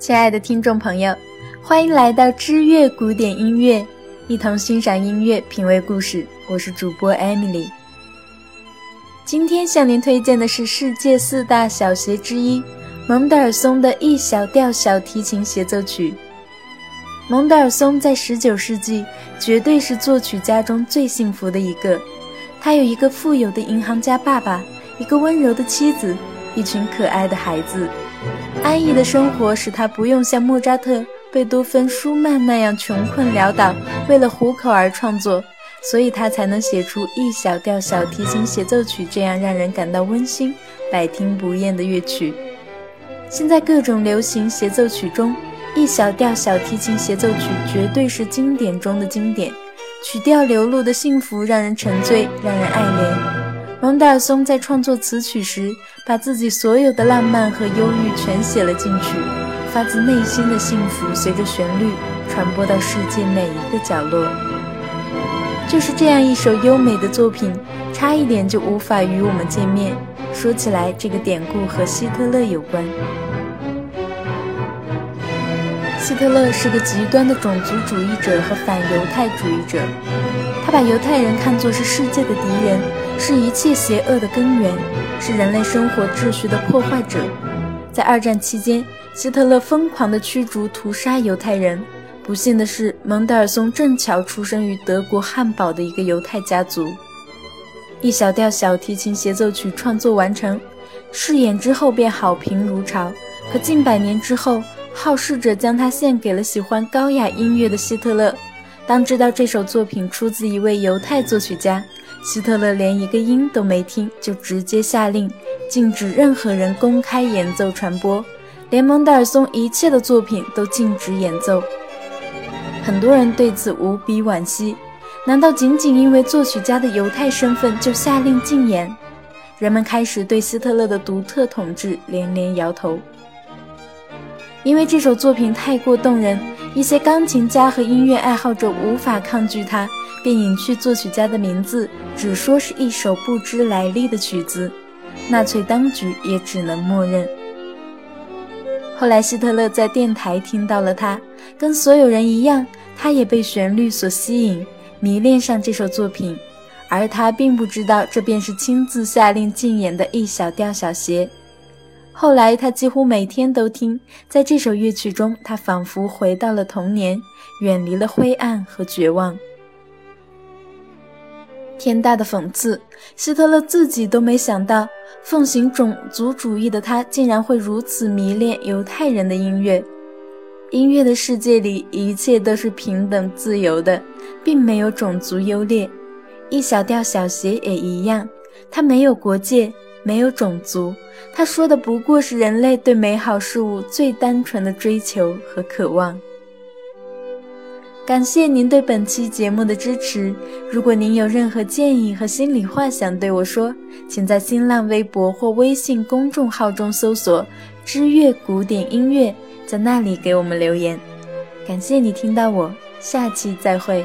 亲爱的听众朋友，欢迎来到知乐古典音乐，一同欣赏音乐，品味故事。我是主播 Emily。今天向您推荐的是世界四大小协之一——蒙德尔松的 E 小调小提琴协奏曲。蒙德尔松在19世纪绝对是作曲家中最幸福的一个。他有一个富有的银行家爸爸，一个温柔的妻子，一群可爱的孩子。安逸的生活使他不用像莫扎特、贝多芬、舒曼那样穷困潦倒，为了糊口而创作，所以他才能写出《E 小调小提琴协奏曲》这样让人感到温馨、百听不厌的乐曲。现在各种流行协奏曲中，《E 小调小提琴协奏曲》绝对是经典中的经典，曲调流露的幸福让人沉醉，让人爱怜。蒙德尔松在创作此曲时，把自己所有的浪漫和忧郁全写了进去，发自内心的幸福随着旋律传播到世界每一个角落。就是这样一首优美的作品，差一点就无法与我们见面。说起来，这个典故和希特勒有关。希特勒是个极端的种族主义者和反犹太主义者，他把犹太人看作是世界的敌人。是一切邪恶的根源，是人类生活秩序的破坏者。在二战期间，希特勒疯狂地驱逐、屠杀犹太人。不幸的是，蒙德尔松正巧出生于德国汉堡的一个犹太家族。一小调小提琴协奏曲创作完成，试演之后便好评如潮。可近百年之后，好事者将它献给了喜欢高雅音乐的希特勒。当知道这首作品出自一位犹太作曲家。希特勒连一个音都没听，就直接下令禁止任何人公开演奏传播，连蒙德尔松一切的作品都禁止演奏。很多人对此无比惋惜，难道仅仅因为作曲家的犹太身份就下令禁演？人们开始对希特勒的独特统治连连摇头。因为这首作品太过动人，一些钢琴家和音乐爱好者无法抗拒它。便隐去作曲家的名字，只说是一首不知来历的曲子，纳粹当局也只能默认。后来，希特勒在电台听到了它，跟所有人一样，他也被旋律所吸引，迷恋上这首作品，而他并不知道这便是亲自下令禁演的一小调小协。后来，他几乎每天都听，在这首乐曲中，他仿佛回到了童年，远离了灰暗和绝望。天大的讽刺！希特勒自己都没想到，奉行种族主义的他竟然会如此迷恋犹太人的音乐。音乐的世界里，一切都是平等自由的，并没有种族优劣。一小调小协也一样，它没有国界，没有种族，他说的不过是人类对美好事物最单纯的追求和渴望。感谢您对本期节目的支持。如果您有任何建议和心里话想对我说，请在新浪微博或微信公众号中搜索“知乐古典音乐”，在那里给我们留言。感谢你听到我，下期再会。